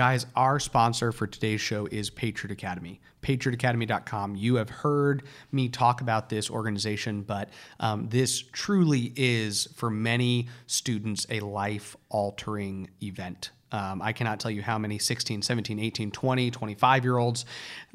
Guys, our sponsor for today's show is Patriot Academy. PatriotAcademy.com. You have heard me talk about this organization, but um, this truly is for many students a life altering event. Um, I cannot tell you how many 16, 17, 18, 20, 25 year olds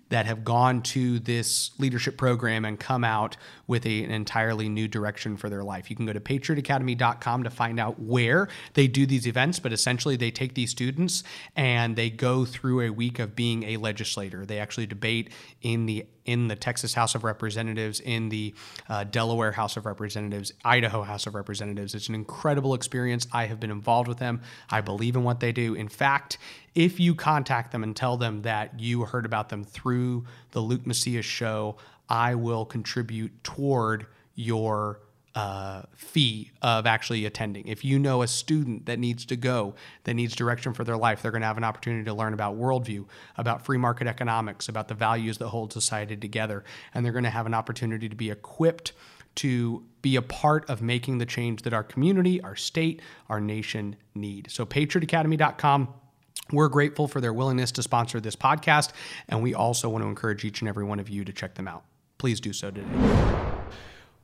that have gone to this leadership program and come out with a, an entirely new direction for their life. You can go to patriotacademy.com to find out where they do these events, but essentially they take these students and they go through a week of being a legislator. They actually debate in the in the Texas House of Representatives, in the uh, Delaware House of Representatives, Idaho House of Representatives. It's an incredible experience. I have been involved with them. I believe in what they do. In fact, if you contact them and tell them that you heard about them through the Luke Macias show, I will contribute toward your uh, fee of actually attending. If you know a student that needs to go, that needs direction for their life, they're going to have an opportunity to learn about worldview, about free market economics, about the values that hold society together, and they're going to have an opportunity to be equipped to be a part of making the change that our community, our state, our nation need. So, patriotacademy.com we're grateful for their willingness to sponsor this podcast, and we also want to encourage each and every one of you to check them out. Please do so today.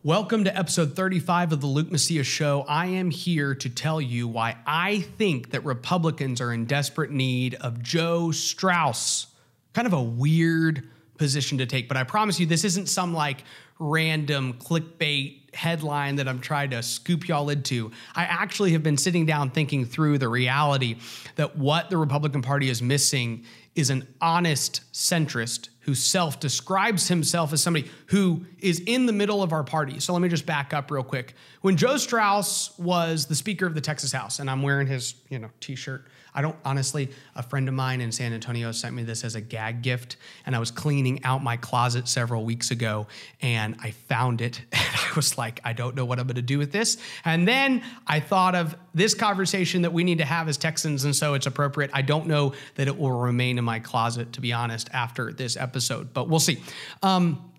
Welcome to episode 35 of the Luke Macias Show. I am here to tell you why I think that Republicans are in desperate need of Joe Straus. Kind of a weird position to take, but I promise you, this isn't some like random clickbait headline that I'm trying to scoop y'all into. I actually have been sitting down thinking through the reality that what the Republican Party is missing is an honest centrist who self describes himself as somebody who is in the middle of our party. So let me just back up real quick. When Joe Straus was the Speaker of the Texas House, and I'm wearing his, you know, t-shirt I don't honestly, a friend of mine in San Antonio sent me this as a gag gift, and I was cleaning out my closet several weeks ago and I found it. And I was like, I don't know what I'm gonna do with this. And then I thought of this conversation that we need to have as Texans, and so it's appropriate. I don't know that it will remain in my closet, to be honest, after this episode, but we'll see. Um,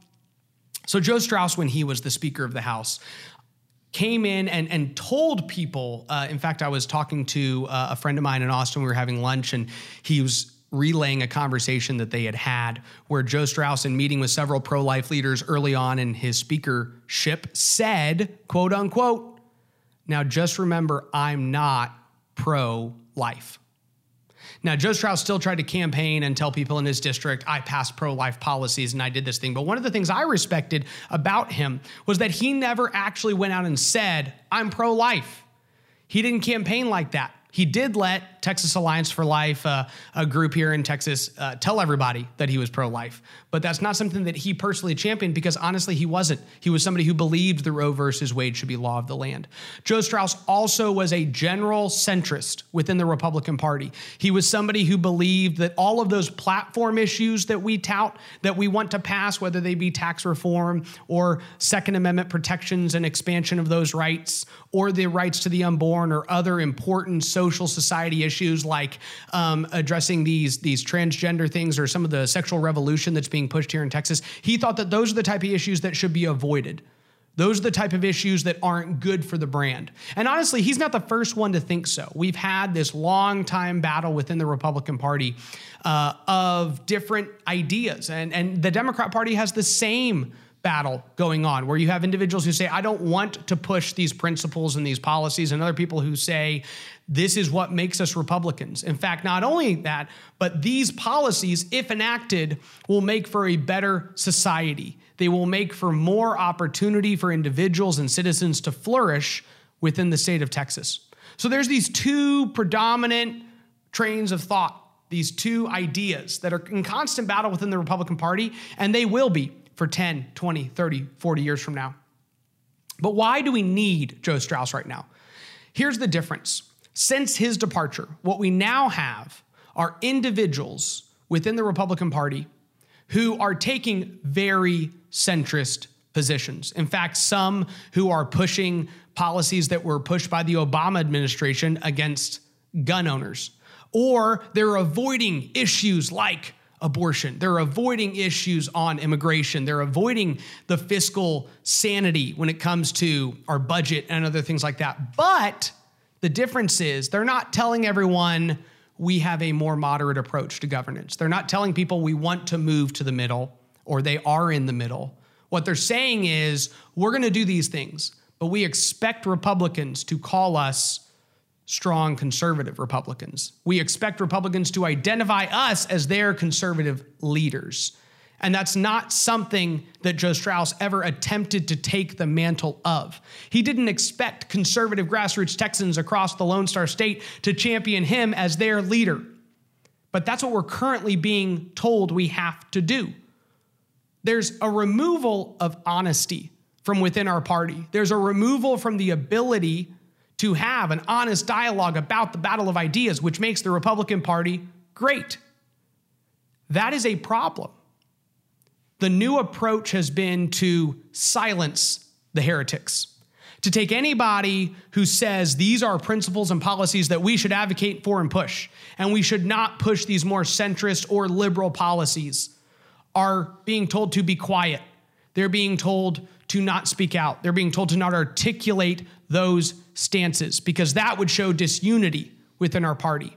so, Joe Straus, when he was the Speaker of the House, came in and, and told people. Uh, in fact, I was talking to uh, a friend of mine in Austin. We were having lunch, and he was relaying a conversation that they had had where Joe Straus, in meeting with several pro life leaders early on in his speakership, said, quote unquote, now just remember, I'm not pro life. Now, Joe Straus still tried to campaign and tell people in his district, I passed pro life policies and I did this thing. But one of the things I respected about him was that he never actually went out and said, I'm pro life. He didn't campaign like that. He did let Texas Alliance for Life, uh, a group here in Texas, uh, tell everybody that he was pro life. But that's not something that he personally championed because honestly, he wasn't. He was somebody who believed the Roe versus Wade should be law of the land. Joe Straus also was a general centrist within the Republican Party. He was somebody who believed that all of those platform issues that we tout, that we want to pass, whether they be tax reform or Second Amendment protections and expansion of those rights, or the rights to the unborn or other important social society issues like um, addressing these these transgender things or some of the sexual revolution that's being pushed here in Texas. He thought that those are the type of issues that should be avoided. Those are the type of issues that aren't good for the brand. And honestly, he's not the first one to think so. We've had this long time battle within the Republican Party uh, of different ideas, and, and the Democrat Party has the same battle going on where you have individuals who say, I don't want to push these principles and these policies, and other people who say, this is what makes us Republicans. In fact, not only that, but these policies, if enacted, will make for a better society. They will make for more opportunity for individuals and citizens to flourish within the state of Texas. So there's these two predominant trains of thought, these two ideas that are in constant battle within the Republican Party, and they will be for 10, 20, 30, 40 years from now. But why do we need Joe Straus right now? Here's the difference. Since his departure, what we now have are individuals within the Republican Party who are taking very centrist positions. In fact, some who are pushing policies that were pushed by the Obama administration against gun owners, or they're avoiding issues like abortion. They're avoiding issues on immigration. They're avoiding the fiscal sanity when it comes to our budget and other things like that. But the difference is they're not telling everyone we have a more moderate approach to governance. They're not telling people we want to move to the middle or they are in the middle. What they're saying is we're going to do these things, but we expect Republicans to call us strong conservative Republicans. We expect Republicans to identify us as their conservative leaders. And that's not something that Joe Straus ever attempted to take the mantle of. He didn't expect conservative grassroots Texans across the Lone Star State to champion him as their leader. But that's what we're currently being told we have to do. There's a removal of honesty from within our party, there's a removal from the ability to have an honest dialogue about the battle of ideas, which makes the Republican Party great. That is a problem. The new approach has been to silence the heretics, to take anybody who says these are principles and policies that we should advocate for and push, and we should not push these more centrist or liberal policies, are being told to be quiet. They're being told to not speak out. They're being told to not articulate those stances because that would show disunity within our party.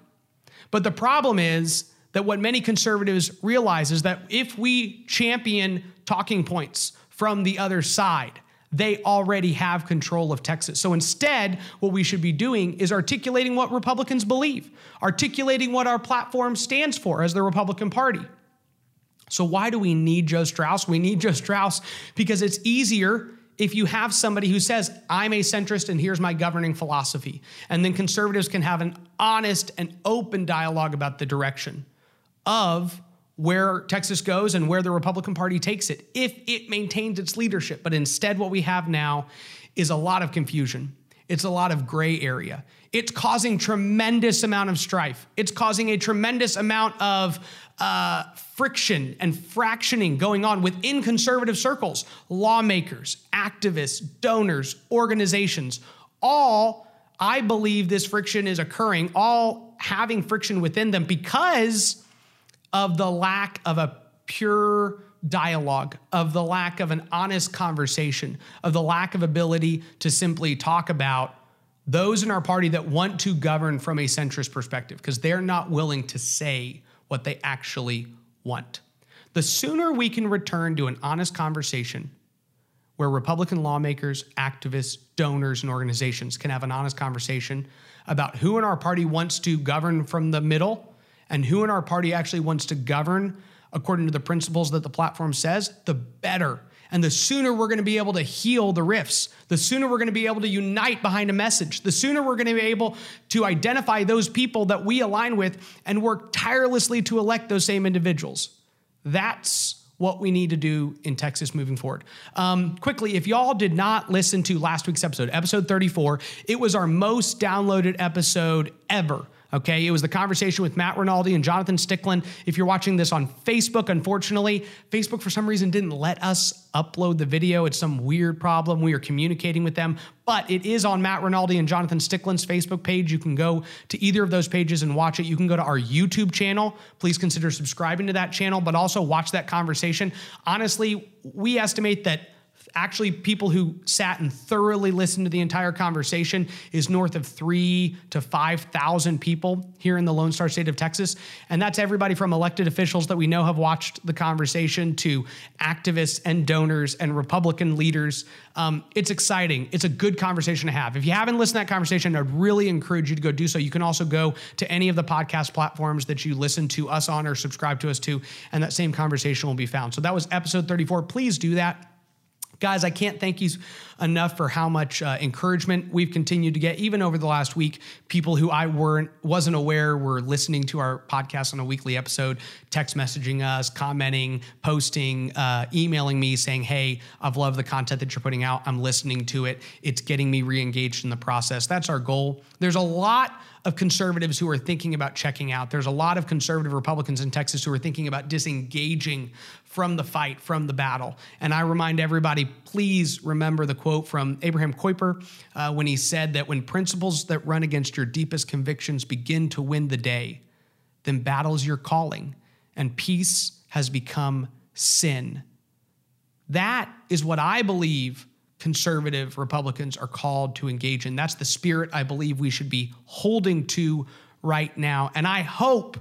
But the problem is that what many conservatives realize is that if we champion talking points from the other side, they already have control of Texas. So instead, what we should be doing is articulating what Republicans believe, articulating what our platform stands for as the Republican Party. So, why do we need Joe Straus? We need Joe Straus because it's easier if you have somebody who says, I'm a centrist and here's my governing philosophy. And then conservatives can have an honest and open dialogue about the direction of where Texas goes and where the Republican Party takes it if it maintains its leadership. But instead, what we have now is a lot of confusion. It's a lot of gray area. It's causing tremendous amount of strife. It's causing a tremendous amount of uh, friction and fractioning going on within conservative circles, lawmakers, activists, donors, organizations, all, I believe this friction is occurring, all having friction within them because of the lack of a pure dialogue, of the lack of an honest conversation, of the lack of ability to simply talk about those in our party that want to govern from a centrist perspective because they're not willing to say what they actually want. The sooner we can return to an honest conversation where Republican lawmakers, activists, donors, and organizations can have an honest conversation about who in our party wants to govern from the middle and who in our party actually wants to govern according to the principles that the platform says, the better. And the sooner we're going to be able to heal the rifts, the sooner we're going to be able to unite behind a message, the sooner we're going to be able to identify those people that we align with and work tirelessly to elect those same individuals. That's what we need to do in Texas moving forward. Um, quickly, if y'all did not listen to last week's episode, episode 34, it was our most downloaded episode ever. Okay, it was the conversation with Matt Rinaldi and Jonathan Stickland. If you're watching this on Facebook, unfortunately, Facebook for some reason didn't let us upload the video. It's some weird problem. We are communicating with them, but it is on Matt Rinaldi and Jonathan Stickland's Facebook page. You can go to either of those pages and watch it. You can go to our YouTube channel. Please consider subscribing to that channel, but also watch that conversation. Honestly, we estimate that actually people who sat and thoroughly listened to the entire conversation is north of three to 5,000 people here in the Lone Star State of Texas. And that's everybody from elected officials that we know have watched the conversation to activists and donors and Republican leaders. Um, it's exciting. It's a good conversation to have. If you haven't listened to that conversation, I'd really encourage you to go do so. You can also go to any of the podcast platforms that you listen to us on or subscribe to us to, and that same conversation will be found. So that was episode 34. Please do that. Guys, I can't thank you enough for how much uh, encouragement we've continued to get, even over the last week. People who I weren't wasn't aware were listening to our podcast on a weekly episode, text messaging us, commenting, posting, uh, emailing me saying, "Hey, I've loved the content that you're putting out. I'm listening to it. It's getting me re-engaged in the process." That's our goal. There's a lot of conservatives who are thinking about checking out. There's a lot of conservative Republicans in Texas who are thinking about disengaging from the fight, from the battle. And I remind everybody, please remember the quote from Abraham Kuyper uh, when he said that when principles that run against your deepest convictions begin to win the day, then battle's your calling, and peace has become sin. That is what I believe conservative Republicans are called to engage in. That's the spirit I believe we should be holding to right now. And I hope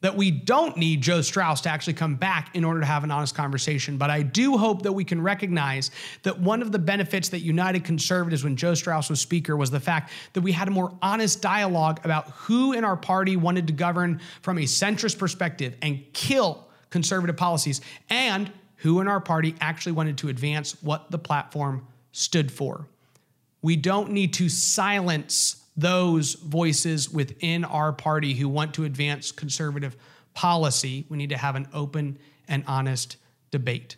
that we don't need Joe Straus to actually come back in order to have an honest conversation. But I do hope that we can recognize that one of the benefits that united conservatives when Joe Straus was Speaker was the fact that we had a more honest dialogue about who in our party wanted to govern from a centrist perspective and kill conservative policies, and who in our party actually wanted to advance what the platform stood for. We don't need to silence those voices within our party who want to advance conservative policy. We need to have an open and honest debate.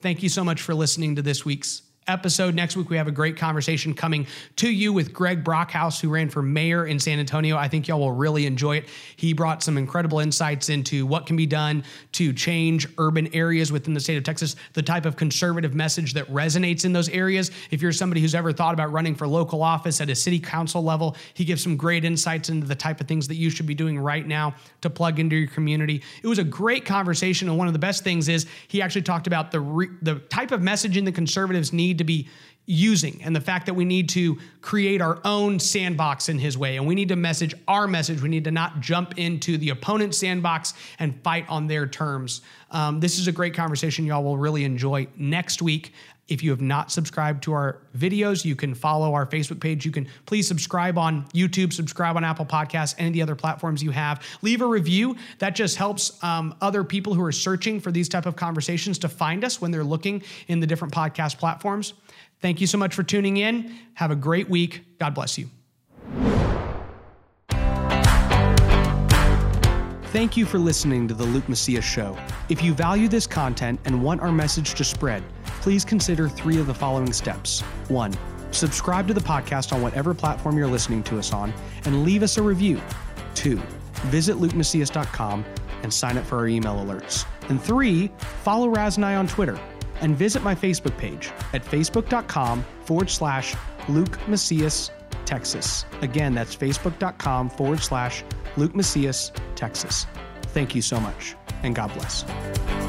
Thank you so much for listening to this week's episode. Next week, we have a great conversation coming to you with Greg Brockhouse, who ran for mayor in San Antonio. I think y'all will really enjoy it. He brought some incredible insights into what can be done to change urban areas within the state of Texas, the type of conservative message that resonates in those areas. If you're somebody who's ever thought about running for local office at a city council level, he gives some great insights into the type of things that you should be doing right now to plug into your community. It was a great conversation, and one of the best things is he actually talked about the re- the type of messaging the conservatives need to be using and the fact that we need to create our own sandbox in his way. And we need to message our message. We need to not jump into the opponent's sandbox and fight on their terms. Um, this is a great conversation y'all will really enjoy next week if you have not subscribed to our videos you can follow our facebook page you can please subscribe on youtube subscribe on apple podcasts any of the other platforms you have leave a review that just helps um, other people who are searching for these type of conversations to find us when they're looking in the different podcast platforms Thank you so much for tuning in. Have a great week. God bless you. Thank you for listening to the Luke Macias Show. If you value this content and want our message to spread, please consider three of the following steps. One, subscribe to the podcast on whatever platform you're listening to us on and leave us a review. Two, visit lukemacias.com and sign up for our email alerts. And three, follow Raz and I on Twitter and visit my Facebook page at facebook.com forward slash Luke Macias, Texas. Again, that's facebook.com forward slash Luke Macias, Texas. Thank you so much, and God bless.